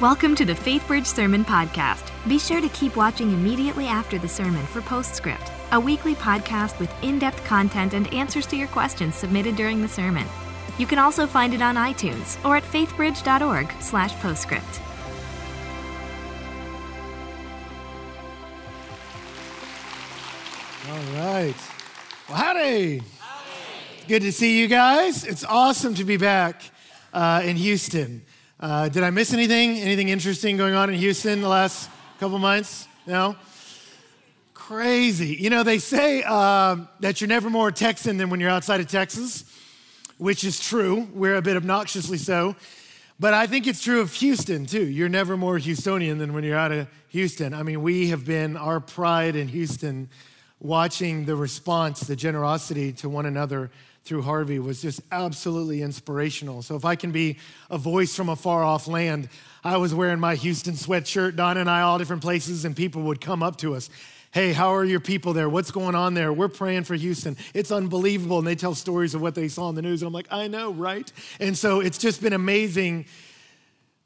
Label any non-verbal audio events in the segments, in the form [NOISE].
Welcome to the FaithBridge Sermon Podcast. Be sure to keep watching immediately after the sermon for Postscript, a weekly podcast with in depth content and answers to your questions submitted during the sermon. You can also find it on iTunes or at faithbridge.org/slash postscript. All right. Well, howdy. It's good to see you guys. It's awesome to be back uh, in Houston. Uh, did I miss anything? Anything interesting going on in Houston the last couple months? No? Crazy. You know, they say um, that you're never more Texan than when you're outside of Texas, which is true. We're a bit obnoxiously so. But I think it's true of Houston too. You're never more Houstonian than when you're out of Houston. I mean, we have been, our pride in Houston watching the response, the generosity to one another through Harvey was just absolutely inspirational. So if I can be a voice from a far off land, I was wearing my Houston sweatshirt, Don and I, all different places, and people would come up to us. Hey, how are your people there? What's going on there? We're praying for Houston. It's unbelievable. And they tell stories of what they saw in the news. And I'm like, I know, right? And so it's just been amazing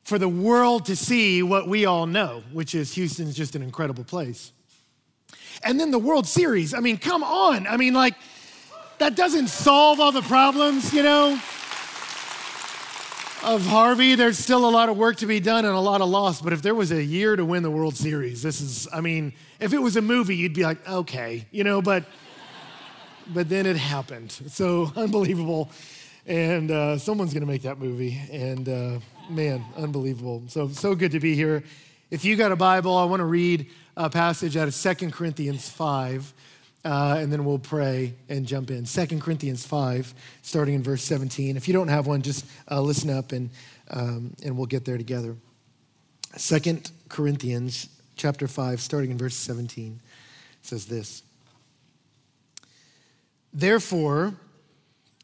for the world to see what we all know, which is Houston's just an incredible place. And then the World Series. I mean, come on. I mean, like, that doesn't solve all the problems, you know, of Harvey. There's still a lot of work to be done and a lot of loss. But if there was a year to win the World Series, this is, I mean, if it was a movie, you'd be like, okay, you know, but, but then it happened. So [LAUGHS] unbelievable. And uh, someone's going to make that movie. And uh, man, unbelievable. So, so good to be here. If you got a Bible, I want to read a passage out of Second Corinthians 5, uh, and then we'll pray and jump in. Second Corinthians 5, starting in verse 17. If you don't have one, just uh, listen up and, um, and we'll get there together. Second Corinthians chapter 5, starting in verse 17, says this. Therefore,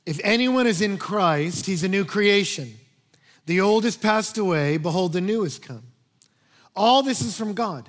if anyone is in Christ, he's a new creation. The old has passed away, behold, the new has come. All this is from God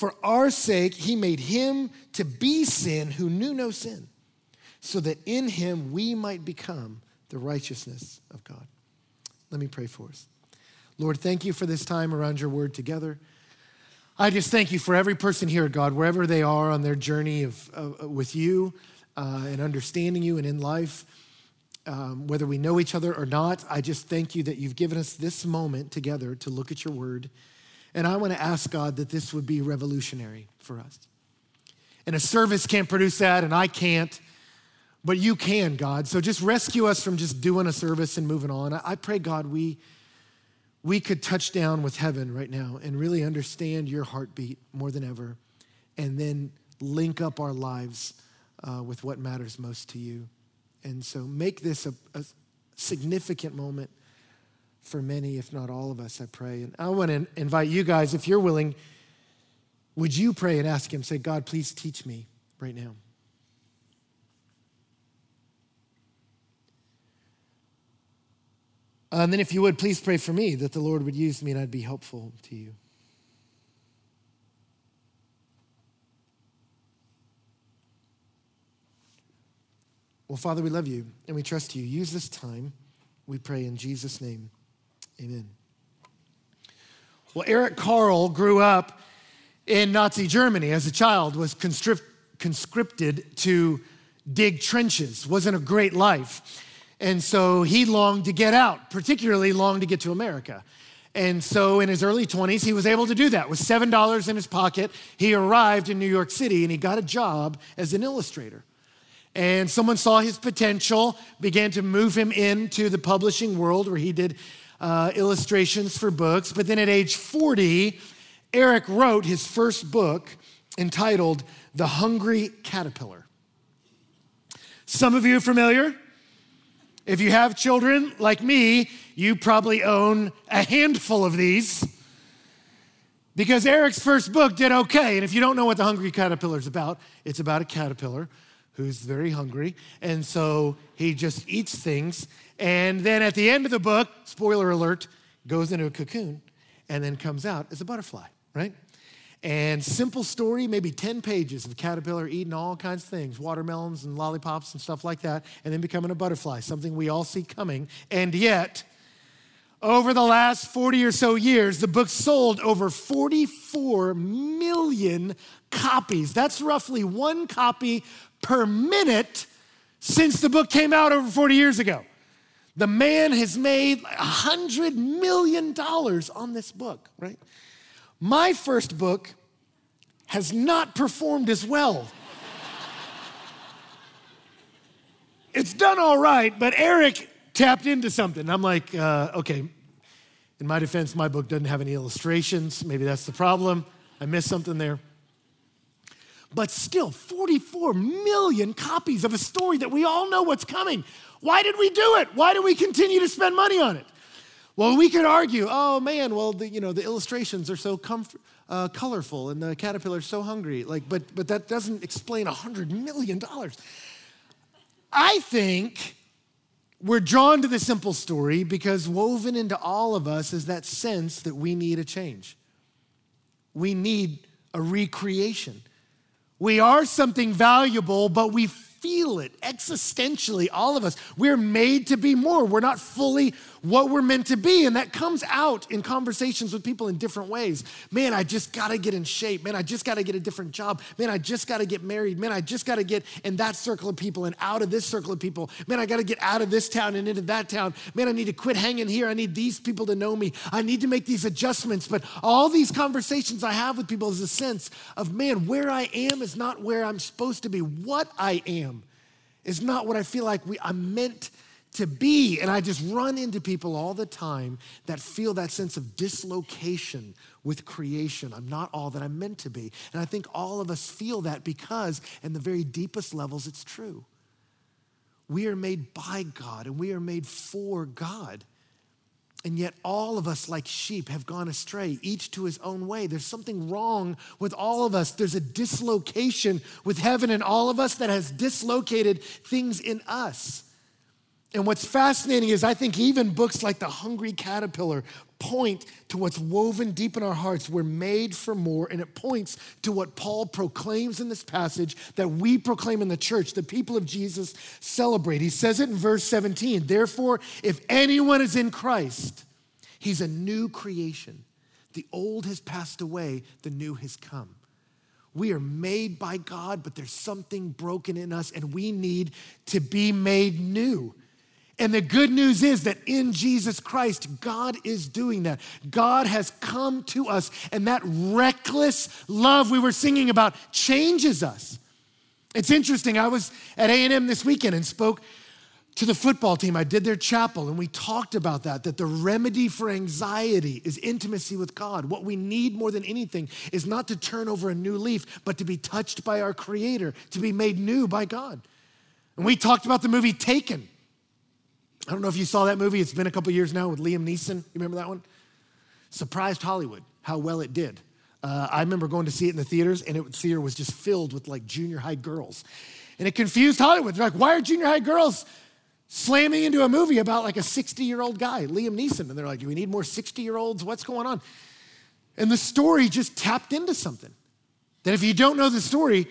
For our sake, he made him to be sin who knew no sin, so that in him we might become the righteousness of God. Let me pray for us. Lord, thank you for this time around your word together. I just thank you for every person here, God, wherever they are on their journey of, uh, with you uh, and understanding you and in life. Um, whether we know each other or not, I just thank you that you've given us this moment together to look at your word and I want to ask God that this would be revolutionary for us. And a service can't produce that, and I can't, but you can, God. So just rescue us from just doing a service and moving on. I pray, God, we, we could touch down with heaven right now and really understand your heartbeat more than ever, and then link up our lives uh, with what matters most to you. And so make this a, a significant moment for many, if not all of us, I pray. And I want to invite you guys, if you're willing, would you pray and ask Him, say, God, please teach me right now? Uh, and then, if you would, please pray for me that the Lord would use me and I'd be helpful to you. Well, Father, we love you and we trust you. Use this time, we pray in Jesus' name. Amen. Well, Eric Carle grew up in Nazi Germany as a child, was conscripted to dig trenches, wasn't a great life. And so he longed to get out, particularly longed to get to America. And so in his early 20s, he was able to do that. With $7 in his pocket, he arrived in New York City and he got a job as an illustrator. And someone saw his potential, began to move him into the publishing world where he did uh, illustrations for books. But then at age 40, Eric wrote his first book entitled The Hungry Caterpillar. Some of you are familiar. If you have children like me, you probably own a handful of these. Because Eric's first book did okay. And if you don't know what The Hungry Caterpillar is about, it's about a caterpillar who's very hungry. And so he just eats things. And then at the end of the book, spoiler alert, goes into a cocoon and then comes out as a butterfly, right? And simple story, maybe 10 pages of caterpillar eating all kinds of things, watermelons and lollipops and stuff like that, and then becoming a butterfly, something we all see coming. And yet, over the last 40 or so years, the book sold over 44 million copies. That's roughly one copy per minute since the book came out over 40 years ago. The man has made $100 million on this book, right? My first book has not performed as well. [LAUGHS] it's done all right, but Eric tapped into something. I'm like, uh, okay, in my defense, my book doesn't have any illustrations. Maybe that's the problem. I missed something there. But still, 44 million copies of a story that we all know what's coming. Why did we do it? Why do we continue to spend money on it? Well, we could argue, oh man, well, the, you know, the illustrations are so uh, colorful and the caterpillar's so hungry. Like, but, but that doesn't explain $100 million. I think we're drawn to the simple story because woven into all of us is that sense that we need a change. We need a recreation. We are something valuable, but we feel it existentially, all of us. We're made to be more. We're not fully what we're meant to be. And that comes out in conversations with people in different ways. Man, I just got to get in shape. Man, I just got to get a different job. Man, I just got to get married. Man, I just got to get in that circle of people and out of this circle of people. Man, I got to get out of this town and into that town. Man, I need to quit hanging here. I need these people to know me. I need to make these adjustments. But all these conversations I have with people is a sense of, man, where I am is not where I'm supposed to be. What I am is not what I feel like we, I'm meant to be. And I just run into people all the time that feel that sense of dislocation with creation. I'm not all that I'm meant to be. And I think all of us feel that because, in the very deepest levels, it's true. We are made by God and we are made for God. And yet, all of us, like sheep, have gone astray, each to his own way. There's something wrong with all of us. There's a dislocation with heaven and all of us that has dislocated things in us. And what's fascinating is I think even books like The Hungry Caterpillar point to what's woven deep in our hearts. We're made for more, and it points to what Paul proclaims in this passage that we proclaim in the church, the people of Jesus celebrate. He says it in verse 17 Therefore, if anyone is in Christ, he's a new creation. The old has passed away, the new has come. We are made by God, but there's something broken in us, and we need to be made new. And the good news is that in Jesus Christ, God is doing that. God has come to us, and that reckless love we were singing about changes us. It's interesting. I was at A&M this weekend and spoke to the football team. I did their chapel, and we talked about that, that the remedy for anxiety is intimacy with God. What we need more than anything is not to turn over a new leaf, but to be touched by our Creator, to be made new by God. And we talked about the movie Taken. I don't know if you saw that movie. It's been a couple years now with Liam Neeson. You remember that one? Surprised Hollywood, how well it did. Uh, I remember going to see it in the theaters, and it, the theater was just filled with like junior high girls. And it confused Hollywood. They're like, why are junior high girls slamming into a movie about like a 60 year old guy, Liam Neeson? And they're like, do we need more 60 year olds? What's going on? And the story just tapped into something. That if you don't know the story,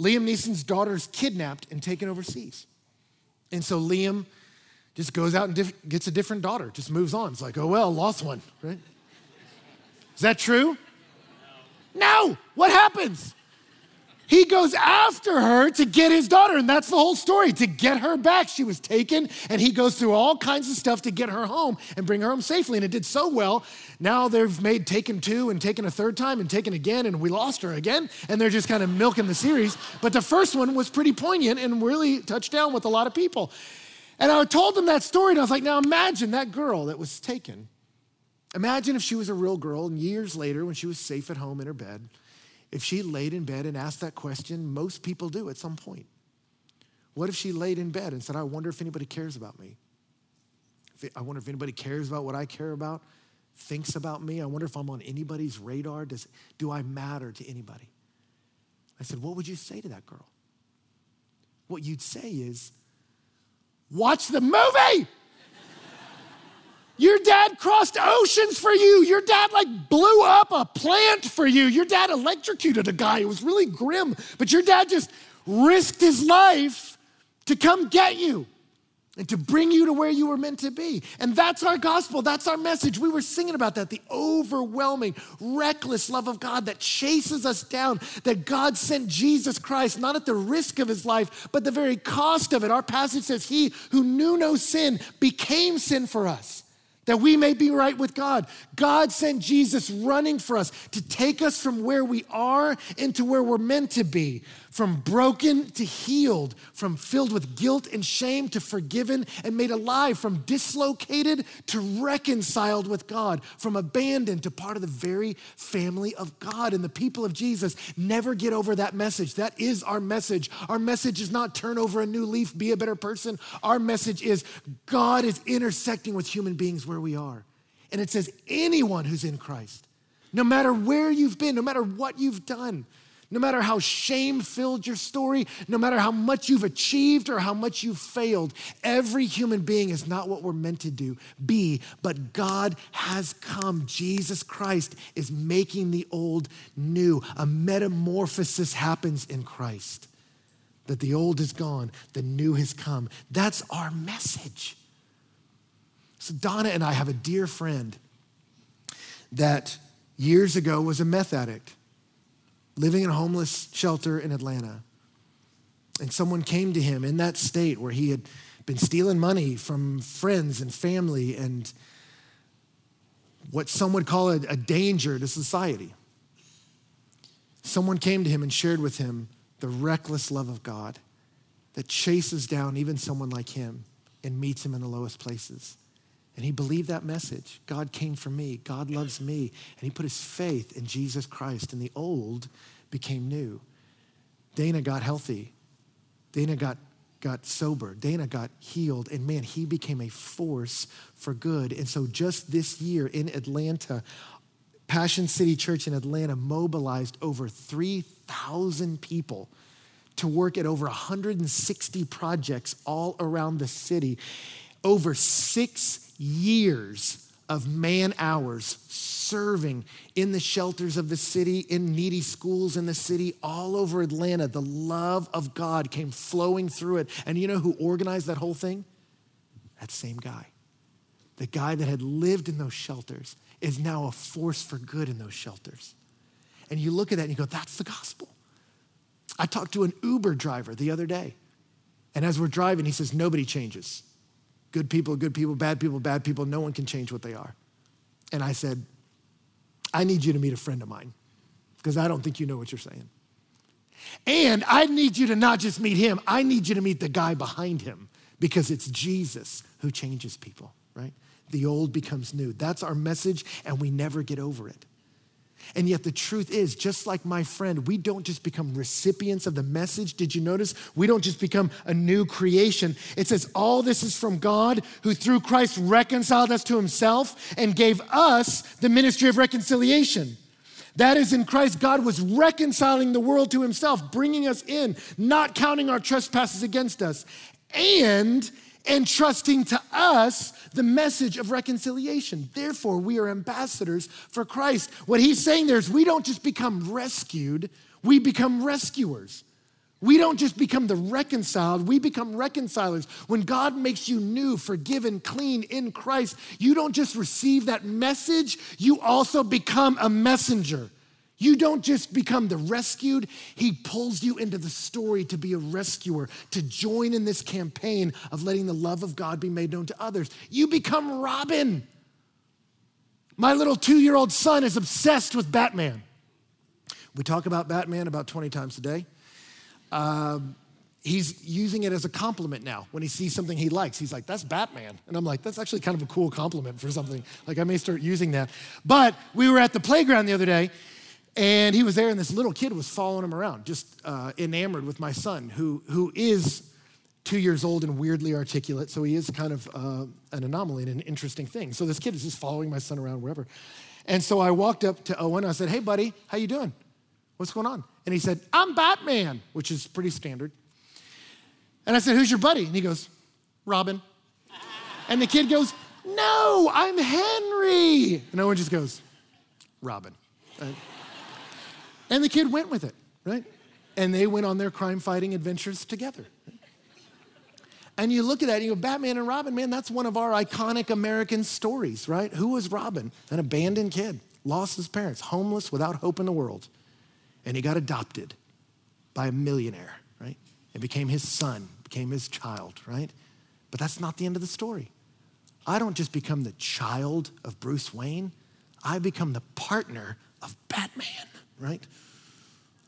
Liam Neeson's daughter's kidnapped and taken overseas. And so Liam just goes out and diff- gets a different daughter, just moves on. It's like, oh well, lost one, right? Is that true? No. no. What happens? He goes after her to get his daughter, and that's the whole story to get her back. She was taken, and he goes through all kinds of stuff to get her home and bring her home safely. And it did so well. Now they've made Taken two and Taken a third time and Taken again, and we lost her again. And they're just kind of milking the series. But the first one was pretty poignant and really touched down with a lot of people. And I told them that story, and I was like, now imagine that girl that was taken. Imagine if she was a real girl, and years later, when she was safe at home in her bed, if she laid in bed and asked that question, most people do at some point. What if she laid in bed and said, I wonder if anybody cares about me? I wonder if anybody cares about what I care about, thinks about me. I wonder if I'm on anybody's radar. Does, do I matter to anybody? I said, What would you say to that girl? What you'd say is, Watch the movie! Your dad crossed oceans for you. Your dad like blew up a plant for you. Your dad electrocuted a guy. It was really grim, but your dad just risked his life to come get you and to bring you to where you were meant to be. And that's our gospel. That's our message. We were singing about that the overwhelming, reckless love of God that chases us down, that God sent Jesus Christ, not at the risk of his life, but the very cost of it. Our passage says, He who knew no sin became sin for us that we may be right with God. God sent Jesus running for us to take us from where we are into where we're meant to be, from broken to healed, from filled with guilt and shame to forgiven and made alive, from dislocated to reconciled with God, from abandoned to part of the very family of God. And the people of Jesus never get over that message. That is our message. Our message is not turn over a new leaf, be a better person. Our message is God is intersecting with human beings where we are. And it says, anyone who's in Christ, no matter where you've been, no matter what you've done, no matter how shame filled your story, no matter how much you've achieved or how much you've failed, every human being is not what we're meant to do, be, but God has come. Jesus Christ is making the old new. A metamorphosis happens in Christ. That the old is gone, the new has come. That's our message. So, Donna and I have a dear friend that years ago was a meth addict living in a homeless shelter in Atlanta. And someone came to him in that state where he had been stealing money from friends and family and what some would call a, a danger to society. Someone came to him and shared with him the reckless love of God that chases down even someone like him and meets him in the lowest places. And he believed that message. God came for me. God loves me. And he put his faith in Jesus Christ. And the old became new. Dana got healthy. Dana got, got sober. Dana got healed. And man, he became a force for good. And so just this year in Atlanta, Passion City Church in Atlanta mobilized over 3,000 people to work at over 160 projects all around the city. Over six years of man hours serving in the shelters of the city, in needy schools in the city, all over Atlanta. The love of God came flowing through it. And you know who organized that whole thing? That same guy. The guy that had lived in those shelters is now a force for good in those shelters. And you look at that and you go, that's the gospel. I talked to an Uber driver the other day. And as we're driving, he says, nobody changes. Good people, good people, bad people, bad people. No one can change what they are. And I said, I need you to meet a friend of mine because I don't think you know what you're saying. And I need you to not just meet him, I need you to meet the guy behind him because it's Jesus who changes people, right? The old becomes new. That's our message, and we never get over it. And yet, the truth is, just like my friend, we don't just become recipients of the message. Did you notice? We don't just become a new creation. It says, All this is from God, who through Christ reconciled us to himself and gave us the ministry of reconciliation. That is, in Christ, God was reconciling the world to himself, bringing us in, not counting our trespasses against us. And entrusting to us the message of reconciliation. Therefore, we are ambassadors for Christ. What he's saying there is we don't just become rescued, we become rescuers. We don't just become the reconciled, we become reconcilers. When God makes you new, forgiven, clean in Christ, you don't just receive that message, you also become a messenger. You don't just become the rescued, He pulls you into the story to be a rescuer, to join in this campaign of letting the love of God be made known to others. You become Robin. My little two year old son is obsessed with Batman. We talk about Batman about 20 times a day. Um, he's using it as a compliment now. When he sees something he likes, he's like, that's Batman. And I'm like, that's actually kind of a cool compliment for something. Like, I may start using that. But we were at the playground the other day, and he was there, and this little kid was following him around, just uh, enamored with my son, who, who is two years old and weirdly articulate, so he is kind of uh, an anomaly and an interesting thing. So this kid is just following my son around wherever. And so I walked up to Owen. I said, "Hey, buddy, how you doing? What's going on?" And he said, "I'm Batman," which is pretty standard. And I said, "Who's your buddy?" And he goes, "Robin." And the kid goes, "No, I'm Henry." And Owen just goes, "Robin." And the kid went with it, right? And they went on their crime fighting adventures together. And you look at that and you go, Batman and Robin, man, that's one of our iconic American stories, right? Who was Robin? An abandoned kid, lost his parents, homeless, without hope in the world. And he got adopted by a millionaire, right? And became his son, became his child, right? But that's not the end of the story. I don't just become the child of Bruce Wayne, I become the partner of Batman, right?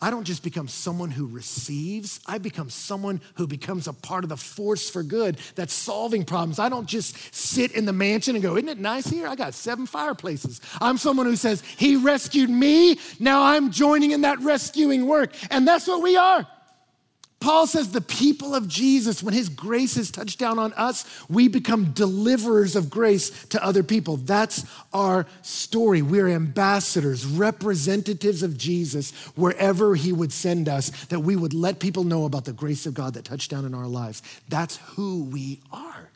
I don't just become someone who receives, I become someone who becomes a part of the force for good that's solving problems. I don't just sit in the mansion and go, Isn't it nice here? I got seven fireplaces. I'm someone who says, He rescued me, now I'm joining in that rescuing work. And that's what we are. Paul says the people of Jesus, when his grace is touched down on us, we become deliverers of grace to other people. That's our story. We're ambassadors, representatives of Jesus wherever he would send us, that we would let people know about the grace of God that touched down in our lives. That's who we are.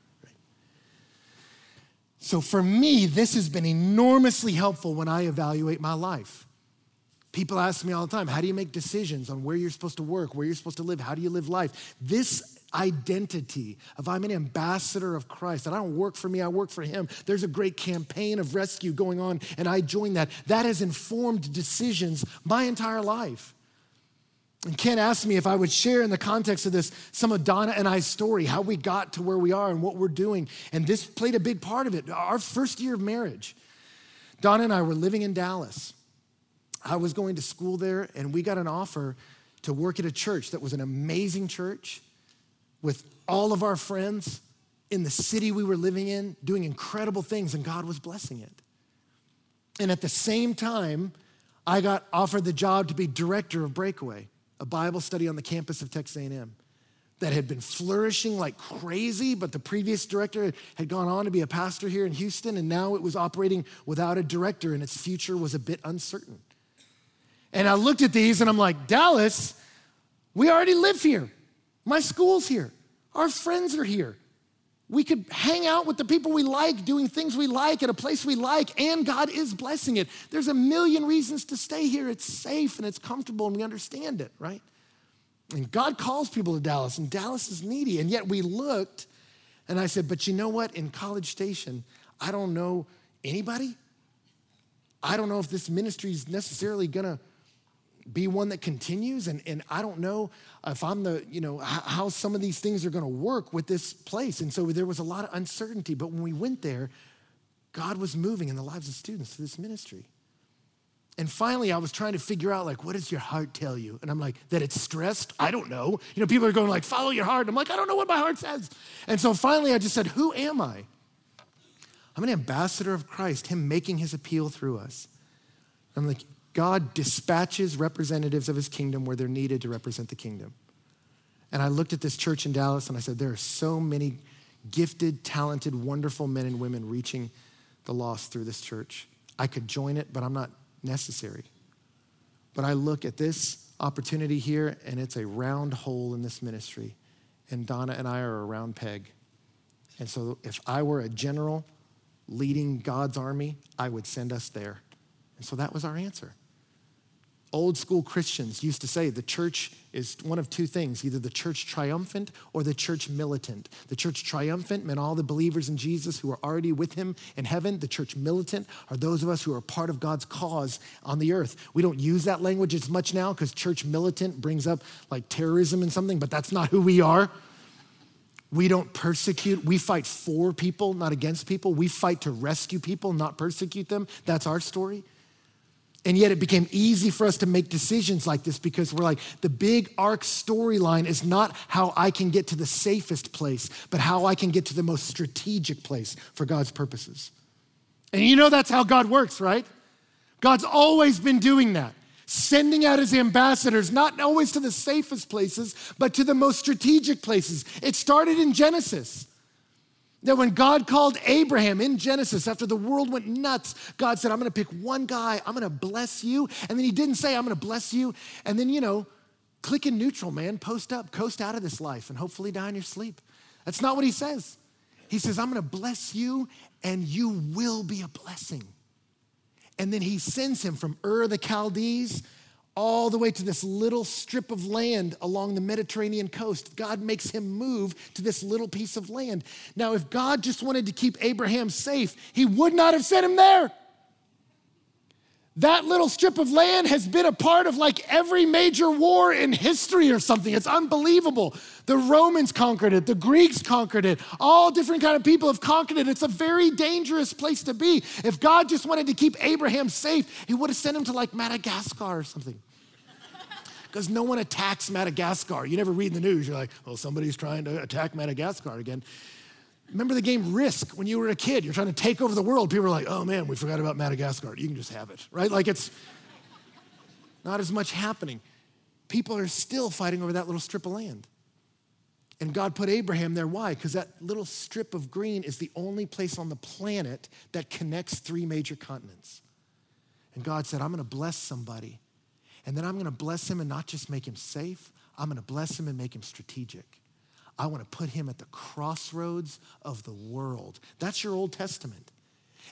So for me, this has been enormously helpful when I evaluate my life. People ask me all the time, how do you make decisions on where you're supposed to work, where you're supposed to live, how do you live life? This identity of I'm an ambassador of Christ, that I don't work for me, I work for him. There's a great campaign of rescue going on, and I join that. That has informed decisions my entire life. And Ken asked me if I would share in the context of this some of Donna and I's story, how we got to where we are and what we're doing. And this played a big part of it. Our first year of marriage, Donna and I were living in Dallas. I was going to school there, and we got an offer to work at a church that was an amazing church with all of our friends in the city we were living in, doing incredible things, and God was blessing it. And at the same time, I got offered the job to be director of Breakaway, a Bible study on the campus of Texas A&M that had been flourishing like crazy, but the previous director had gone on to be a pastor here in Houston, and now it was operating without a director, and its future was a bit uncertain. And I looked at these and I'm like, Dallas, we already live here. My school's here. Our friends are here. We could hang out with the people we like, doing things we like at a place we like, and God is blessing it. There's a million reasons to stay here. It's safe and it's comfortable, and we understand it, right? And God calls people to Dallas, and Dallas is needy. And yet we looked, and I said, But you know what? In College Station, I don't know anybody. I don't know if this ministry is necessarily gonna be one that continues. And, and I don't know if I'm the, you know, how some of these things are going to work with this place. And so there was a lot of uncertainty. But when we went there, God was moving in the lives of students to this ministry. And finally, I was trying to figure out, like, what does your heart tell you? And I'm like, that it's stressed? I don't know. You know, people are going, like, follow your heart. And I'm like, I don't know what my heart says. And so finally, I just said, who am I? I'm an ambassador of Christ, Him making His appeal through us. I'm like, God dispatches representatives of his kingdom where they're needed to represent the kingdom. And I looked at this church in Dallas and I said, there are so many gifted, talented, wonderful men and women reaching the lost through this church. I could join it, but I'm not necessary. But I look at this opportunity here and it's a round hole in this ministry. And Donna and I are a round peg. And so if I were a general leading God's army, I would send us there. And so that was our answer. Old school Christians used to say the church is one of two things either the church triumphant or the church militant. The church triumphant meant all the believers in Jesus who are already with him in heaven. The church militant are those of us who are part of God's cause on the earth. We don't use that language as much now because church militant brings up like terrorism and something, but that's not who we are. We don't persecute. We fight for people, not against people. We fight to rescue people, not persecute them. That's our story. And yet it became easy for us to make decisions like this because we're like, the big arc storyline is not how I can get to the safest place, but how I can get to the most strategic place for God's purposes. And you know that's how God works, right? God's always been doing that. sending out his ambassadors, not always to the safest places, but to the most strategic places. It started in Genesis. That when God called Abraham in Genesis, after the world went nuts, God said, I'm gonna pick one guy, I'm gonna bless you. And then he didn't say, I'm gonna bless you. And then, you know, click in neutral, man, post up, coast out of this life, and hopefully die in your sleep. That's not what he says. He says, I'm gonna bless you, and you will be a blessing. And then he sends him from Ur the Chaldees all the way to this little strip of land along the Mediterranean coast. God makes him move to this little piece of land. Now, if God just wanted to keep Abraham safe, he would not have sent him there. That little strip of land has been a part of like every major war in history or something. It's unbelievable. The Romans conquered it, the Greeks conquered it, all different kind of people have conquered it. It's a very dangerous place to be. If God just wanted to keep Abraham safe, he would have sent him to like Madagascar or something. Because no one attacks Madagascar. You never read the news, you're like, well, somebody's trying to attack Madagascar again. Remember the game Risk when you were a kid? You're trying to take over the world. People are like, oh man, we forgot about Madagascar. You can just have it, right? Like it's not as much happening. People are still fighting over that little strip of land. And God put Abraham there. Why? Because that little strip of green is the only place on the planet that connects three major continents. And God said, I'm going to bless somebody. And then I'm going to bless him and not just make him safe, I'm going to bless him and make him strategic. I want to put him at the crossroads of the world. That's your Old Testament.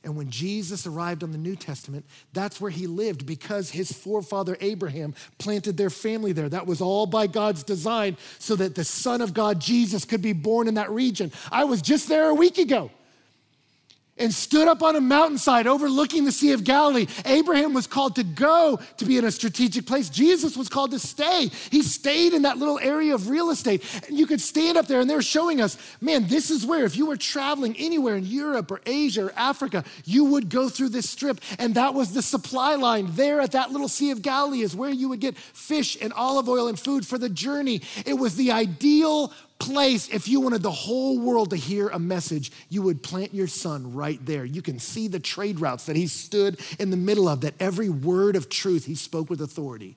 And when Jesus arrived on the New Testament, that's where he lived because his forefather Abraham planted their family there. That was all by God's design so that the Son of God, Jesus, could be born in that region. I was just there a week ago and stood up on a mountainside overlooking the Sea of Galilee. Abraham was called to go to be in a strategic place. Jesus was called to stay. He stayed in that little area of real estate. And you could stand up there and they're showing us, man, this is where, if you were traveling anywhere in Europe or Asia or Africa, you would go through this strip. And that was the supply line. There at that little Sea of Galilee is where you would get fish and olive oil and food for the journey. It was the ideal place, if you wanted the whole world to hear a message, you would plant your son right there. You can see the trade routes that he stood in the middle of, that every word of truth he spoke with authority,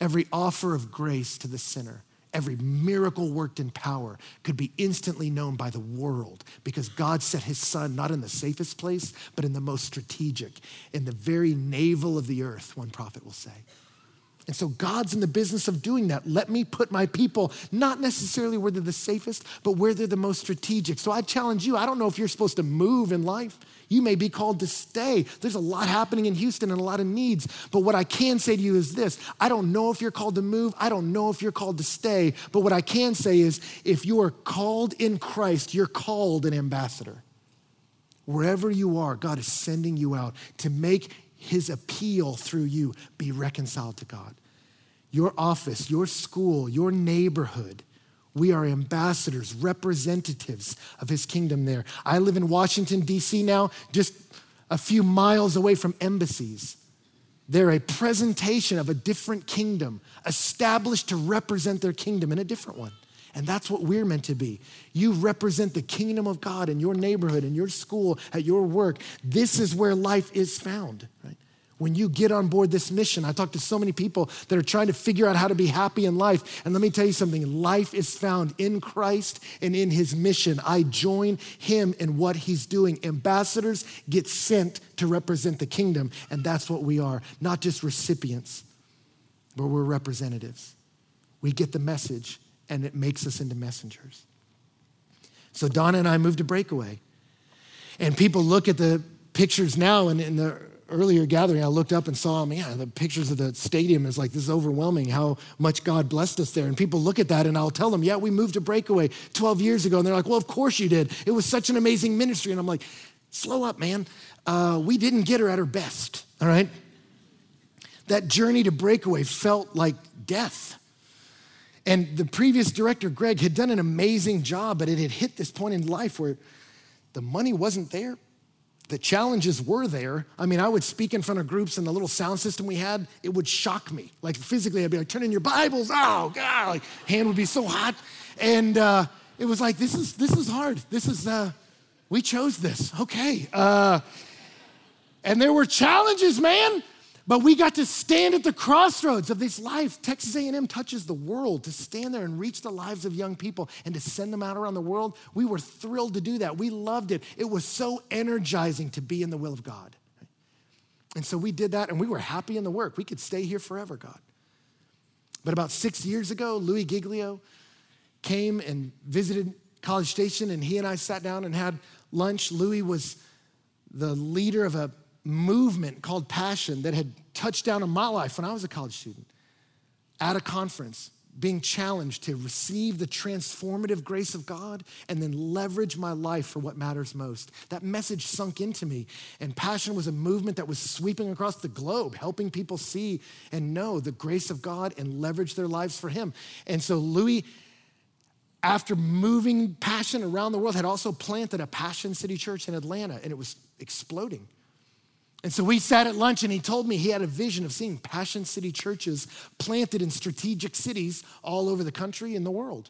every offer of grace to the sinner. Every miracle worked in power could be instantly known by the world because God set his son not in the safest place, but in the most strategic, in the very navel of the earth, one prophet will say. And so God's in the business of doing that. Let me put my people not necessarily where they're the safest, but where they're the most strategic. So I challenge you I don't know if you're supposed to move in life. You may be called to stay. There's a lot happening in Houston and a lot of needs. But what I can say to you is this I don't know if you're called to move. I don't know if you're called to stay. But what I can say is if you are called in Christ, you're called an ambassador. Wherever you are, God is sending you out to make his appeal through you be reconciled to God. Your office, your school, your neighborhood, we are ambassadors, representatives of his kingdom there. I live in Washington, D.C. now, just a few miles away from embassies. They're a presentation of a different kingdom, established to represent their kingdom in a different one. And that's what we're meant to be. You represent the kingdom of God in your neighborhood, in your school, at your work. This is where life is found, right? When you get on board this mission, I talk to so many people that are trying to figure out how to be happy in life. And let me tell you something life is found in Christ and in his mission. I join him in what he's doing. Ambassadors get sent to represent the kingdom, and that's what we are, not just recipients, but we're representatives. We get the message and it makes us into messengers. So Donna and I moved to Breakaway. And people look at the pictures now, and in the earlier gathering, I looked up and saw, man, the pictures of the stadium is like, this is overwhelming how much God blessed us there. And people look at that, and I'll tell them, yeah, we moved to Breakaway 12 years ago. And they're like, well, of course you did. It was such an amazing ministry. And I'm like, slow up, man. Uh, we didn't get her at her best, all right? That journey to Breakaway felt like death. And the previous director, Greg, had done an amazing job, but it had hit this point in life where the money wasn't there. The challenges were there. I mean, I would speak in front of groups, and the little sound system we had, it would shock me. Like physically, I'd be like, turn in your Bibles. Oh, God. Like, hand would be so hot. And uh, it was like, this is, this is hard. This is, uh, we chose this. Okay. Uh, and there were challenges, man. But we got to stand at the crossroads of this life. Texas A&M touches the world to stand there and reach the lives of young people and to send them out around the world. We were thrilled to do that. We loved it. It was so energizing to be in the will of God. And so we did that and we were happy in the work. We could stay here forever, God. But about six years ago, Louie Giglio came and visited College Station and he and I sat down and had lunch. Louie was the leader of a movement called Passion that had touched down in my life when I was a college student at a conference, being challenged to receive the transformative grace of God and then leverage my life for what matters most. That message sunk into me. And Passion was a movement that was sweeping across the globe, helping people see and know the grace of God and leverage their lives for Him. And so Louie after moving passion around the world, had also planted a Passion City Church in Atlanta, and it was exploding. And so we sat at lunch, and he told me he had a vision of seeing Passion City churches planted in strategic cities all over the country and the world.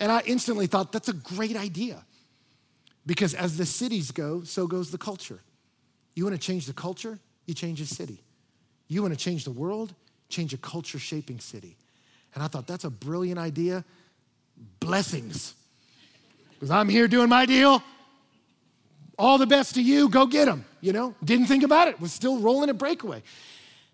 And I instantly thought, that's a great idea. Because as the cities go, so goes the culture. You want to change the culture, you change a city. You want to change the world, change a culture shaping city. And I thought, that's a brilliant idea. Blessings. Because I'm here doing my deal. All the best to you, go get them you know, didn't think about it, was still rolling a Breakaway.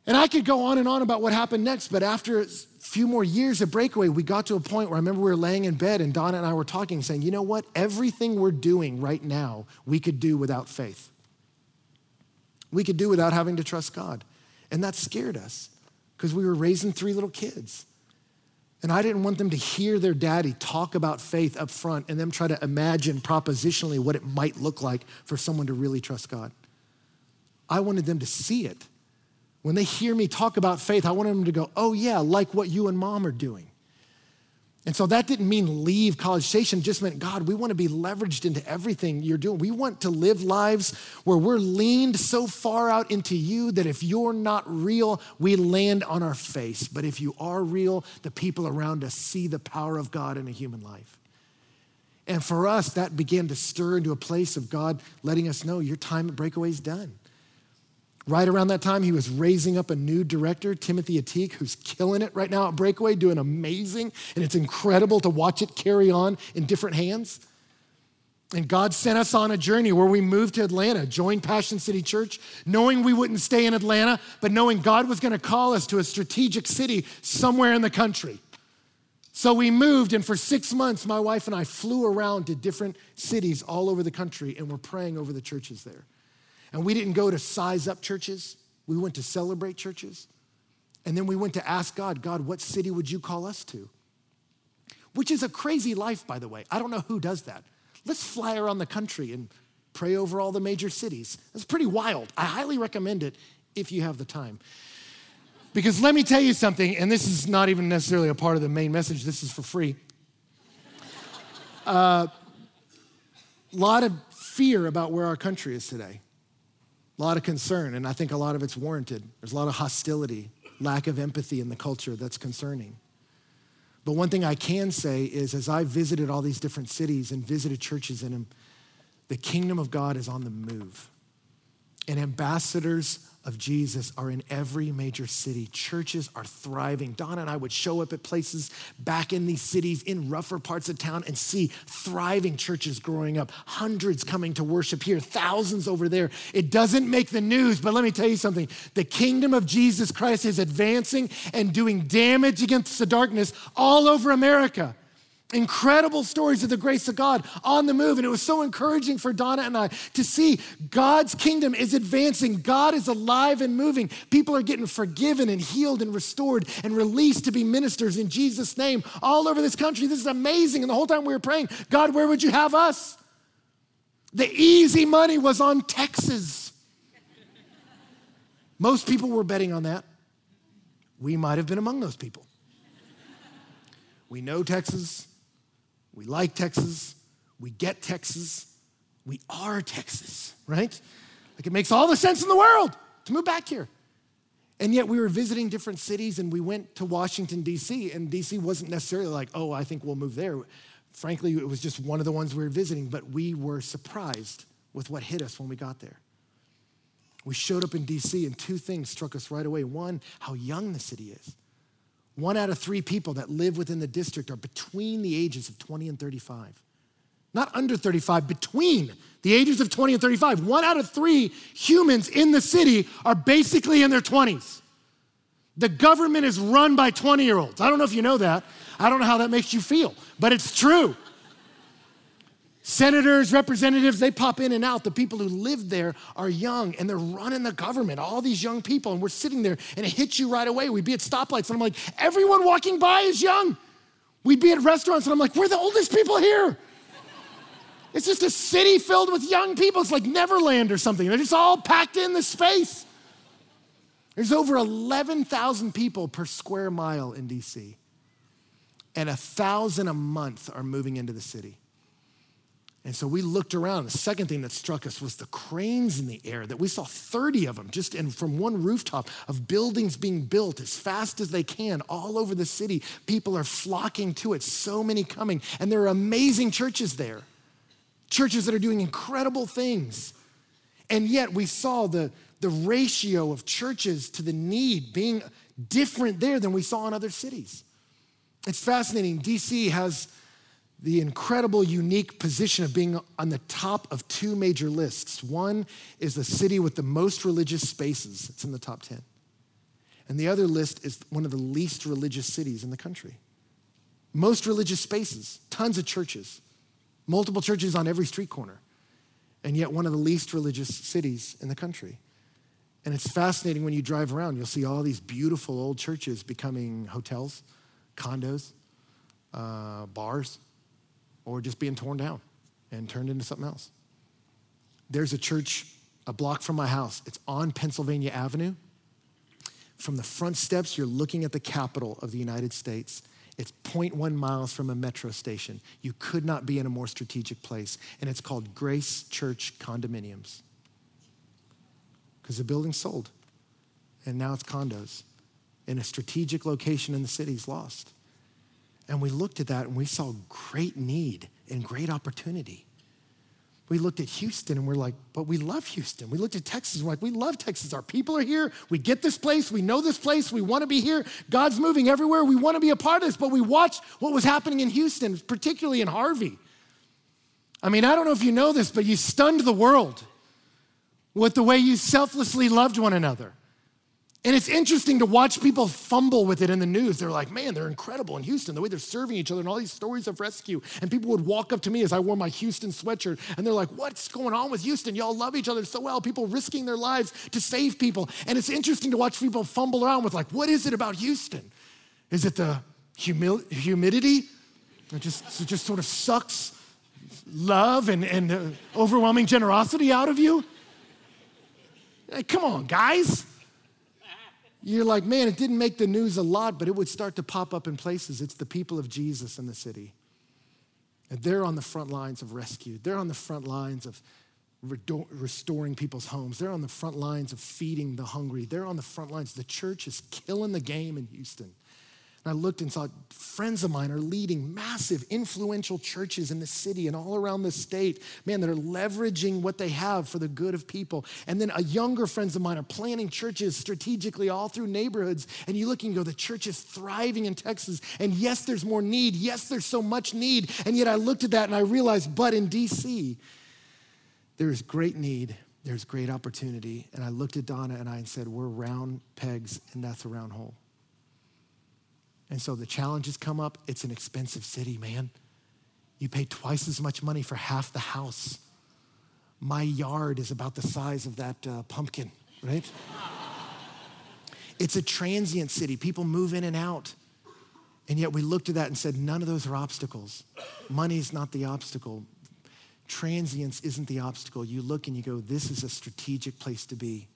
And I could go on and on about what happened next, but after a few more years of Breakaway, we got to a point where I remember we were laying in bed and Donna and I were talking, saying, you know what? Everything we're doing right now, we could do without faith. We could do without having to trust God. And that scared us because we were raising three little kids. And I didn't want them to hear their daddy talk about faith up front and them try to imagine propositionally what it might look like for someone to really trust God. I wanted them to see it. When they hear me talk about faith, I wanted them to go, oh, yeah, like what you and mom are doing. And so that didn't mean leave College Station, it just meant, God, we want to be leveraged into everything you're doing. We want to live lives where we're leaned so far out into you that if you're not real, we land on our face. But if you are real, the people around us see the power of God in a human life. And for us, that began to stir into a place of God letting us know your time at Breakaway is done. Right around that time, he was raising up a new director, Timothy Ateek, who's killing it right now at Breakaway, doing amazing. And it's incredible to watch it carry on in different hands. And God sent us on a journey where we moved to Atlanta, joined Passion City Church, knowing we wouldn't stay in Atlanta, but knowing God was going to call us to a strategic city somewhere in the country. So we moved, and for six months, my wife and I flew around to different cities all over the country, and we're praying over the churches there. And we didn't go to size up churches, we went to celebrate churches. And then we went to ask God, God, what city would you call us to? Which is a crazy life, by the way. I don't know who does that. Let's fly around the country and pray over all the major cities. That's pretty wild. I highly recommend it if you have the time. Because let me tell you something, and this is not even necessarily a part of the main message, this is for free. A uh, lot of fear about where our country is today a lot of concern, and I think a lot of it's warranted. There's a lot of hostility, lack of empathy in the culture that's concerning. But one thing I can say is, as I visited all these different cities and visited churches in them, the kingdom of God is on the move. And ambassadors of Jesus are in every major city. Churches are thriving. Donna and I would show up at places back in these cities in rougher parts of town and see thriving churches growing up, hundreds coming to worship here, thousands over there. It doesn't make the news, but let me tell you something. The kingdom of Jesus Christ is advancing and doing damage against the darkness all over America incredible stories of the grace of God on the move. And it was so encouraging for Donna and I to see God's kingdom is advancing. God is alive and moving. People are getting forgiven and healed and restored and released to be ministers in Jesus' name all over this country. This is amazing. And the whole time we were praying, God, where would you have us? The easy money was on Texas. Most people were betting on that. We might have been among those people. We know Texas. We like Texas. We get Texas. We are Texas, right? Like it makes all the sense in the world to move back here. And yet we were visiting different cities and we went to Washington, D.C., and D.C. wasn't necessarily like, oh, I think we'll move there. Frankly, it was just one of the ones we were visiting, but we were surprised with what hit us when we got there. We showed up in DC, and two things struck us right away. One, how young the city is. One out of three people that live within the district are between the ages of 20 and 35. Not under 35, between the ages of 20 and 35. One out of three humans in the city are basically in their 20s. The government is run by 20 year olds. I don't know if you know that. I don't know how that makes you feel, but it's true. Senators, representatives, they pop in and out. The people who live there are young and they're running the government, all these young people. And we're sitting there and it hits you right away. We'd be at stoplights and I'm like, everyone walking by is young. We'd be at restaurants and I'm like, we're the oldest people here. It's just a city filled with young people. It's like Neverland or something. They're just all packed in the space. There's over 11,000 people per square mile in DC, and a thousand a month are moving into the city. And so we looked around. The second thing that struck us was the cranes in the air, that we saw 30 of them just in, from one rooftop of buildings being built as fast as they can all over the city. People are flocking to it, so many coming. And there are amazing churches there, churches that are doing incredible things. And yet we saw the, the ratio of churches to the need being different there than we saw in other cities. It's fascinating. DC has the incredible, unique position of being on the top of two major lists. One is the city with the most religious spaces, it's in the top 10. And the other list is one of the least religious cities in the country. Most religious spaces, tons of churches, multiple churches on every street corner, and yet one of the least religious cities in the country. And it's fascinating when you drive around, you'll see all these beautiful old churches becoming hotels, condos, uh, bars or just being torn down and turned into something else. There's a church a block from my house. It's on Pennsylvania Avenue. From the front steps, you're looking at the Capitol of the United States. It's 0.1 miles from a metro station. You could not be in a more strategic place. And it's called Grace Church Condominiums. Because the building sold. And now it's condos. In a strategic location in the city's lost. And we looked at that and we saw great need and great opportunity. We looked at Houston and we're like, but we love Houston. We looked at Texas and we're like, we love Texas. Our people are here. We get this place. We know this place. We want to be here. God's moving everywhere. We want to be a part of this. But we watched what was happening in Houston, particularly in Harvey. I mean, I don't know if you know this, but you stunned the world with the way you selflessly loved one another. And it's interesting to watch people fumble with it in the news. They're like, man, they're incredible in Houston, the way they're serving each other and all these stories of rescue. And people would walk up to me as I wore my Houston sweatshirt and they're like, what's going on with Houston? Y'all love each other so well. People risking their lives to save people. And it's interesting to watch people fumble around with, like, what is it about Houston? Is it the humi- humidity? It just, it just sort of sucks love and, and uh, overwhelming generosity out of you? Like, come on, guys you're like, man, it didn't make the news a lot, but it would start to pop up in places. It's the people of Jesus in the city. And they're on the front lines of rescue. They're on the front lines of restoring people's homes. They're on the front lines of feeding the hungry. They're on the front lines. The church is killing the game in Houston. And I looked and saw friends of mine are leading massive, influential churches in the city and all around the state. Man, that are leveraging what they have for the good of people. And then a younger friends of mine are planting churches strategically all through neighborhoods. And you look and go, the church is thriving in Texas. And yes, there's more need. Yes, there's so much need. And yet I looked at that and I realized, but in DC, there is great need. There's great opportunity. And I looked at Donna and I and said, we're round pegs and that's a round hole. And so the challenges come up. It's an expensive city, man. You pay twice as much money for half the house. My yard is about the size of that uh, pumpkin, right? it's a transient city. People move in and out. And yet we looked at that and said, none of those are obstacles. Money's not the obstacle. Transience isn't the obstacle. You look and you go, this is a strategic place to be.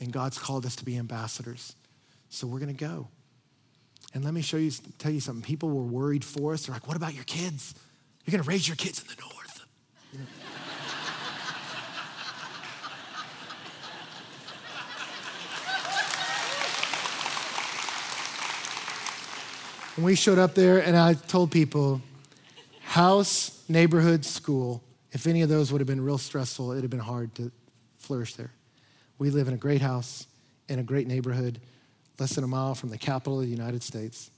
And God's called us to be ambassadors. So we're going to go. And let me show you, tell you something. People were worried for us. They're like, what about your kids? You're going to raise your kids in the north. You know? and we showed up there, and I told people, house, neighborhood, school, if any of those would have been real stressful, it would have been hard to flourish there. We live in a great house in a great neighborhood, less than a mile from the Capitol of the United States.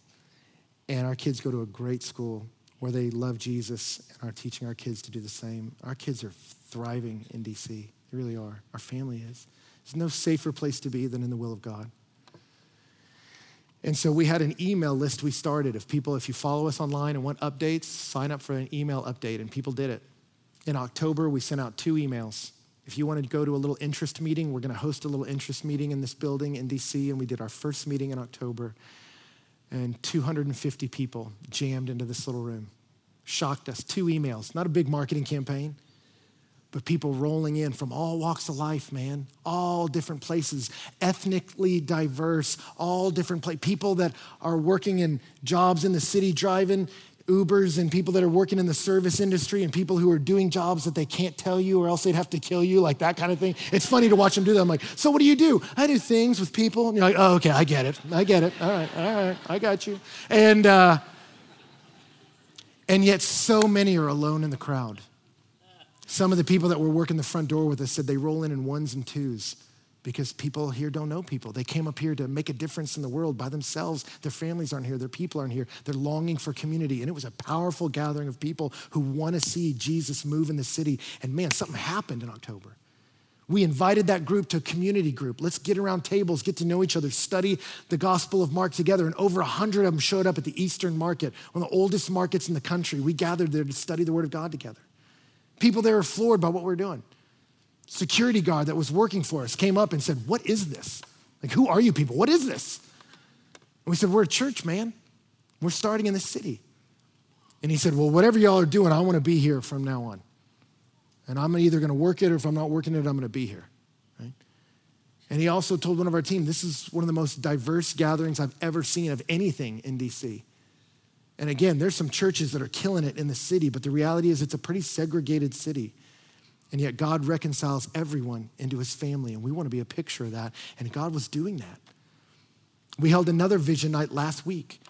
And our kids go to a great school where they love Jesus and are teaching our kids to do the same. Our kids are thriving in DC. They really are. Our family is. There's no safer place to be than in the will of God. And so we had an email list we started of people, if you follow us online and want updates, sign up for an email update. And people did it. In October, we sent out two emails. If you want to go to a little interest meeting, we're going to host a little interest meeting in this building in DC. And we did our first meeting in October. And 250 people jammed into this little room. Shocked us. Two emails, not a big marketing campaign but people rolling in from all walks of life, man, all different places, ethnically diverse, all different places. People that are working in jobs in the city, driving Ubers, and people that are working in the service industry, and people who are doing jobs that they can't tell you or else they'd have to kill you, like that kind of thing. It's funny to watch them do that. I'm like, so what do you do? I do things with people. And you're like, oh, okay, I get it. I get it. All right, all right, I got you. And, uh, and yet, so many are alone in the crowd. Some of the people that were working the front door with us said they roll in in ones and twos because people here don't know people. They came up here to make a difference in the world by themselves. Their families aren't here, their people aren't here. They're longing for community. And it was a powerful gathering of people who want to see Jesus move in the city. And man, something happened in October. We invited that group to a community group. Let's get around tables, get to know each other, study the Gospel of Mark together. And over 100 of them showed up at the Eastern Market, one of the oldest markets in the country. We gathered there to study the Word of God together. People there were floored by what we are doing. Security guard that was working for us came up and said, What is this? Like, who are you people? What is this? And we said, We're a church, man. We're starting in the city. And he said, Well, whatever y'all are doing, I want to be here from now on. And I'm either going to work it or if I'm not working it, I'm going to be here. Right? And he also told one of our team, This is one of the most diverse gatherings I've ever seen of anything in DC. And again, there's some churches that are killing it in the city, but the reality is it's a pretty segregated city. And yet God reconciles everyone into his family, and we want to be a picture of that. And God was doing that. We held another vision night last week,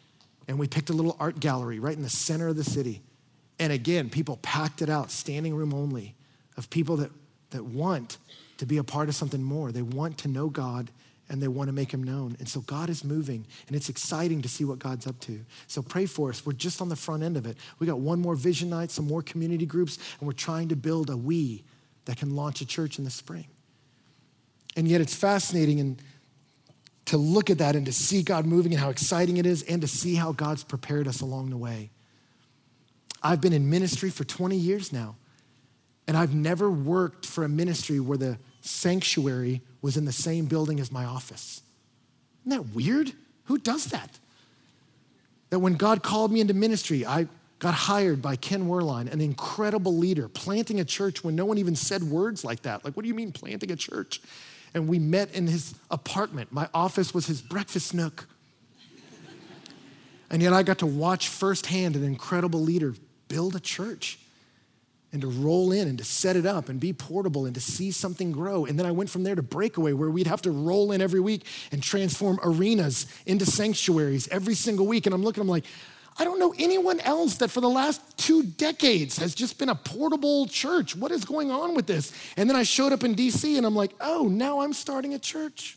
and we picked a little art gallery right in the center of the city. And again, people packed it out, standing room only, of people that, that want to be a part of something more. They want to know God and they want to make him known. And so God is moving, and it's exciting to see what God's up to. So pray for us. We're just on the front end of it. We got one more vision night, some more community groups, and we're trying to build a we that can launch a church in the spring. And yet it's fascinating and to look at that and to see God moving and how exciting it is and to see how God's prepared us along the way. I've been in ministry for 20 years now, and I've never worked for a ministry where the sanctuary was in the same building as my office. Isn't that weird? Who does that? That when God called me into ministry, I got hired by Ken Werlein, an incredible leader, planting a church when no one even said words like that. Like, what do you mean planting a church? And we met in his apartment. My office was his breakfast nook. and yet I got to watch firsthand an incredible leader build a church and to roll in and to set it up and be portable and to see something grow. And then I went from there to Breakaway, where we'd have to roll in every week and transform arenas into sanctuaries every single week. And I'm looking, I'm like, I don't know anyone else that for the last two decades has just been a portable church. What is going on with this? And then I showed up in DC and I'm like, oh, now I'm starting a church.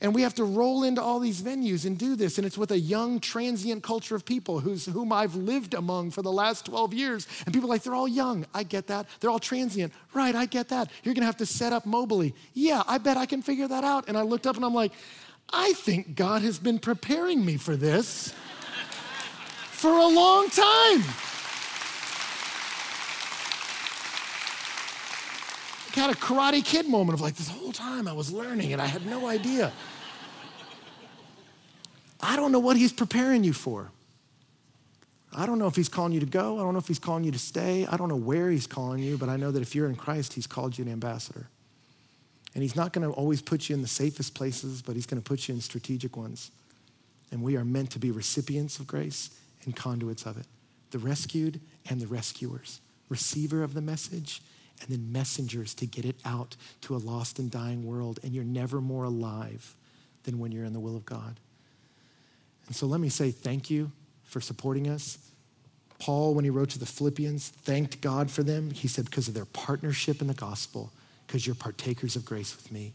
And we have to roll into all these venues and do this. And it's with a young, transient culture of people who's, whom I've lived among for the last 12 years. And people are like, they're all young. I get that. They're all transient. Right, I get that. You're going to have to set up mobily. Yeah, I bet I can figure that out. And I looked up and I'm like, I think God has been preparing me for this for a long time. I had a karate kid moment of like, this whole time I was learning and I had no idea. I don't know what he's preparing you for. I don't know if he's calling you to go. I don't know if he's calling you to stay. I don't know where he's calling you, but I know that if you're in Christ, he's called you an ambassador. And he's not going to always put you in the safest places, but he's going to put you in strategic ones. And we are meant to be recipients of grace and conduits of it the rescued and the rescuers, receiver of the message and then messengers to get it out to a lost and dying world. And you're never more alive than when you're in the will of God. And so let me say thank you for supporting us. Paul, when he wrote to the Philippians, thanked God for them. He said, because of their partnership in the gospel, because you're partakers of grace with me.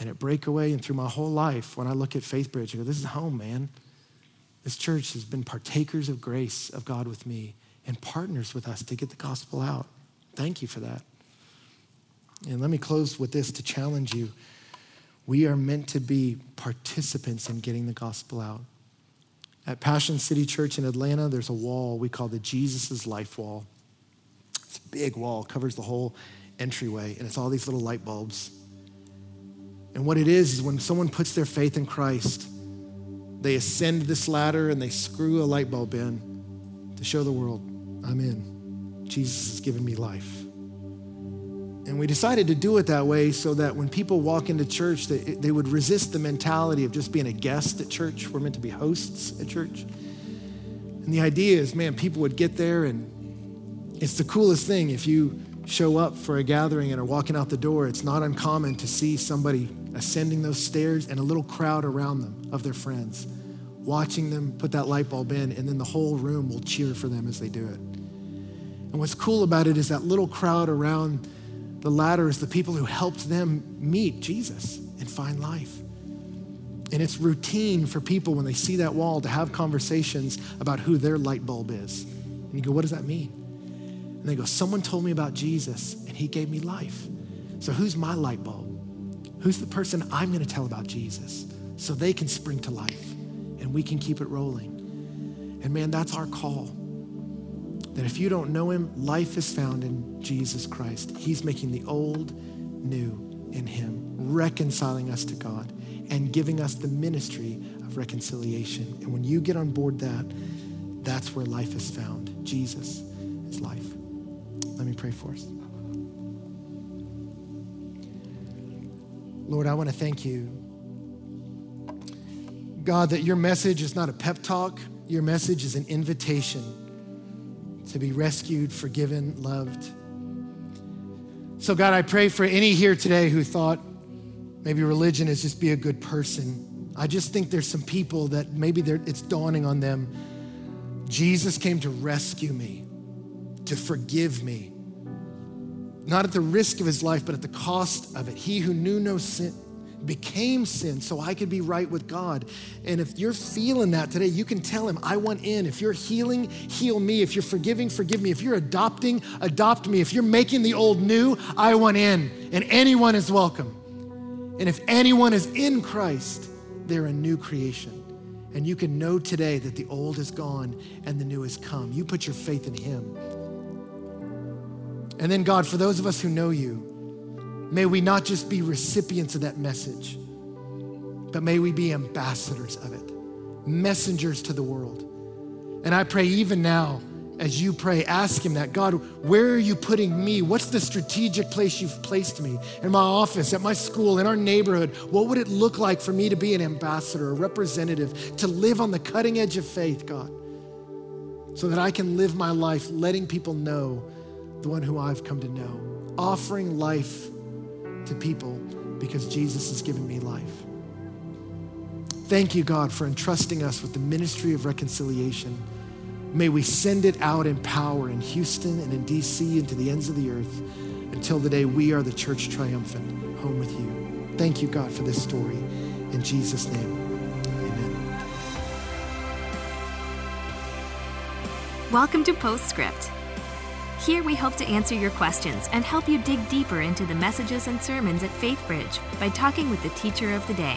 And at Breakaway and through my whole life, when I look at FaithBridge, I go, this is home, man. This church has been partakers of grace of God with me and partners with us to get the gospel out. Thank you for that. And let me close with this to challenge you. We are meant to be participants in getting the gospel out. At Passion City Church in Atlanta, there's a wall we call the Jesus' Life Wall. It's a big wall, covers the whole entryway, and it's all these little light bulbs. And what it is, is when someone puts their faith in Christ, they ascend this ladder and they screw a light bulb in to show the world, I'm in. Jesus has given me life. And we decided to do it that way so that when people walk into church, they, they would resist the mentality of just being a guest at church. We're meant to be hosts at church. And the idea is, man, people would get there, and it's the coolest thing. If you show up for a gathering and are walking out the door, it's not uncommon to see somebody ascending those stairs and a little crowd around them of their friends, watching them put that light bulb in, and then the whole room will cheer for them as they do it. And what's cool about it is that little crowd around the ladder is the people who helped them meet Jesus and find life. And it's routine for people when they see that wall to have conversations about who their light bulb is. And you go, what does that mean? And they go, someone told me about Jesus and he gave me life. So who's my light bulb? Who's the person I'm going to tell about Jesus so they can spring to life and we can keep it rolling? And man, that's our call. That if you don't know him, life is found in Jesus Christ. He's making the old new in him, reconciling us to God and giving us the ministry of reconciliation. And when you get on board that, that's where life is found. Jesus is life. Let me pray for us. Lord, I want to thank you. God, that your message is not a pep talk, your message is an invitation to be rescued, forgiven, loved. So, God, I pray for any here today who thought maybe religion is just be a good person. I just think there's some people that maybe it's dawning on them. Jesus came to rescue me, to forgive me, not at the risk of his life, but at the cost of it. He who knew no sin became sin so I could be right with God. And if you're feeling that today, you can tell him, I want in. If you're healing, heal me. If you're forgiving, forgive me. If you're adopting, adopt me. If you're making the old new, I want in. And anyone is welcome. And if anyone is in Christ, they're a new creation. And you can know today that the old is gone and the new has come. You put your faith in him. And then, God, for those of us who know you, May we not just be recipients of that message, but may we be ambassadors of it, messengers to the world. And I pray even now, as you pray, ask Him that God, where are you putting me? What's the strategic place you've placed me? In my office, at my school, in our neighborhood, what would it look like for me to be an ambassador, a representative, to live on the cutting edge of faith, God, so that I can live my life letting people know the one who I've come to know, offering life to people because Jesus has given me life. Thank you, God, for entrusting us with the ministry of reconciliation. May we send it out in power in Houston and in DC and to the ends of the earth until the day we are the church triumphant, home with you. Thank you, God, for this story. In Jesus' name, amen. Welcome to Postscript here we hope to answer your questions and help you dig deeper into the messages and sermons at FaithBridge by talking with the teacher of the day.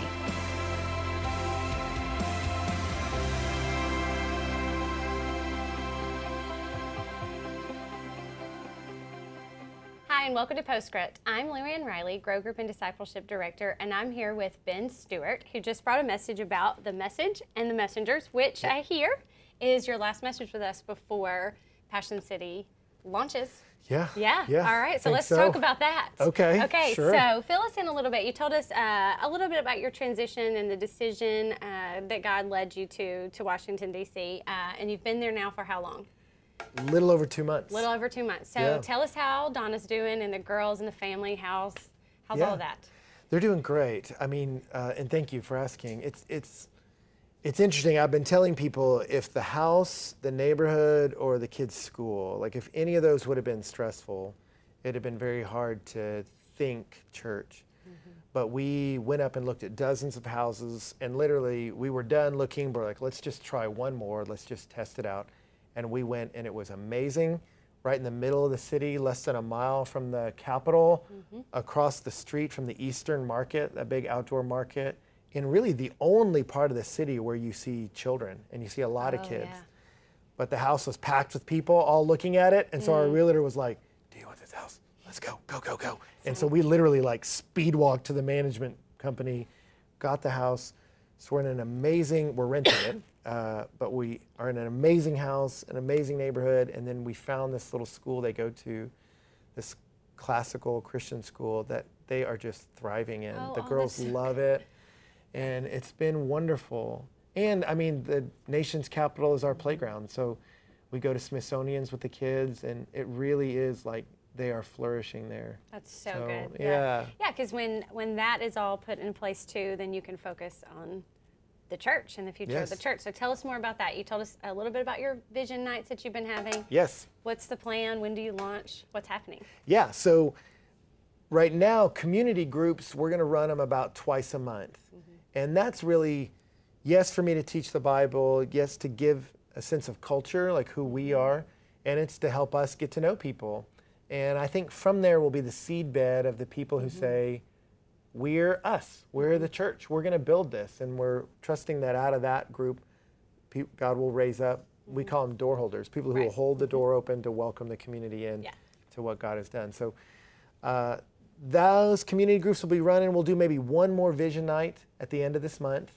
Hi, and welcome to Postscript. I'm Luann Riley, Grow Group and Discipleship Director, and I'm here with Ben Stuart, who just brought a message about the message and the messengers, which I hear is your last message with us before Passion City launches. Yeah. Yeah. yeah All right. So let's so. talk about that. Okay. Okay. Sure. So fill us in a little bit. You told us uh, a little bit about your transition and the decision uh, that God led you to to Washington D.C. Uh, and you've been there now for how long? A little over two months. A little over two months. So yeah. tell us how Donna's doing and the girls and the family. How's how's yeah. all of that? They're doing great. I mean, uh, and thank you for asking. It's it's it's interesting. I've been telling people if the house, the neighborhood, or the kids' school, like if any of those would have been stressful, it'd have been very hard to think church. Mm-hmm. But we went up and looked at dozens of houses, and literally we were done looking. We're like, let's just try one more. Let's just test it out. And we went, and it was amazing. Right in the middle of the city, less than a mile from the Capitol, mm-hmm. across the street from the Eastern Market, that big outdoor market, in really the only part of the city where you see children and you see a lot of Oh, kids. yeah. But the house was packed with people all looking at it. And so Mm. our realtor was like, Do you want this house? Let's go, go, go, go. And so we literally like speed walked to the management company, got the house. So we're in an amazing, we're renting it, [COUGHS] uh, but we are in an amazing house, an amazing neighborhood. And then we found this little school they go to, this classical Christian school that they are just thriving in. Oh, the girls love it and it's been wonderful. And I mean, the nation's capital is our playground, so we go to Smithsonian's with the kids, and it really is like they are flourishing there. That's so, So, good. yeah. Yeah, because when when that is all put in place too, then you can focus on the church and the future of the church. So tell us more about that. You told us a little bit about your vision nights that you've been having. Yes. What's the plan? When do you launch? What's happening? Yeah. So right now, community groups, we're going to run them about twice a month. Mm-hmm. And that's really, yes, for me to teach the Bible, yes, to give a sense of culture, like who we are, and it's to help us get to know people. And I think from there will be the seed bed of the people who mm-hmm. say, we're us, we're the church, we're going to build this. And we're trusting that out of that group, God will raise up, we mm-hmm. call them door holders, people who will hold the mm-hmm. door open to welcome the community in Yeah. to what God has done. So uh, those community groups will be running. We'll do maybe one more vision night at the end of this month,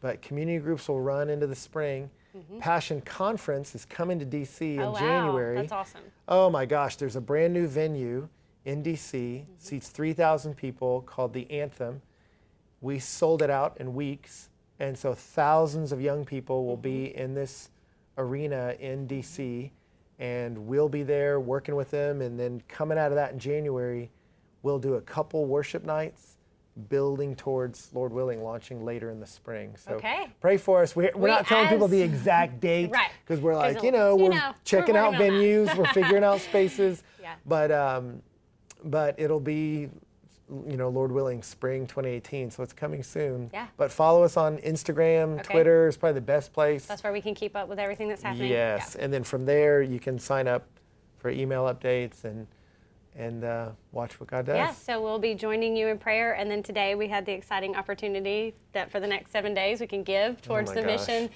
but community groups will run into the spring. Mm-hmm. Passion Conference is coming to DC oh in wow, January. that's awesome. Oh my gosh, there's a brand new venue in DC, mm-hmm. seats 3,000 people called the Anthem. We sold it out in weeks, and so thousands of young people will be mm-hmm. in this arena in DC, and we'll be there working with them. And then coming out of that in January, we'll do a couple worship nights, building towards, Lord willing, launching later in the spring. So Okay. pray for us. We're, we're We not telling people the exact date Right. because we're like, you know, we're know, we're checking out on that. venues, we're figuring out spaces. [LAUGHS] Yeah. But um, but it'll be, you know, Lord willing, spring 2018. So it's coming soon. Yeah. But follow us on Instagram, Okay. Twitter is probably the best place. That's where we can keep up with everything that's happening. yes. Yeah. And then from there, you can sign up for email updates and and uh, watch what God does. Yeah, so we'll be joining you in prayer. And then today we had the exciting opportunity that for the next seven days we can give towards Oh the gosh. mission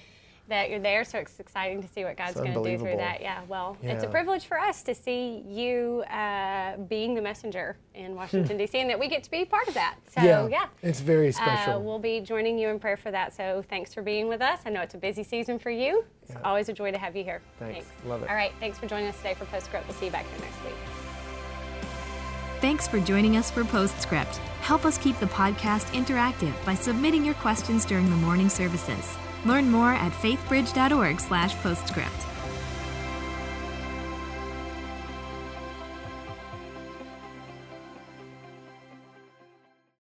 that you're there. So it's exciting to see what God's going to do through that. Yeah, well, it's a privilege for us to see you uh, being the messenger in [LAUGHS] Washington, D.C., and that we get to be part of that. So, yeah. yeah. It's very special. Uh, we'll be joining you in prayer for that. So thanks for being with us. I know it's a busy season for you. It's Yeah. always a joy to have you here. Thanks. Love it. All right. Thanks for joining us today for Postscript. We'll see you back here next week. Thanks for joining us for Postscript. Help us keep the podcast interactive by submitting your questions during the morning services. Learn more at faithbridge.org/postscript.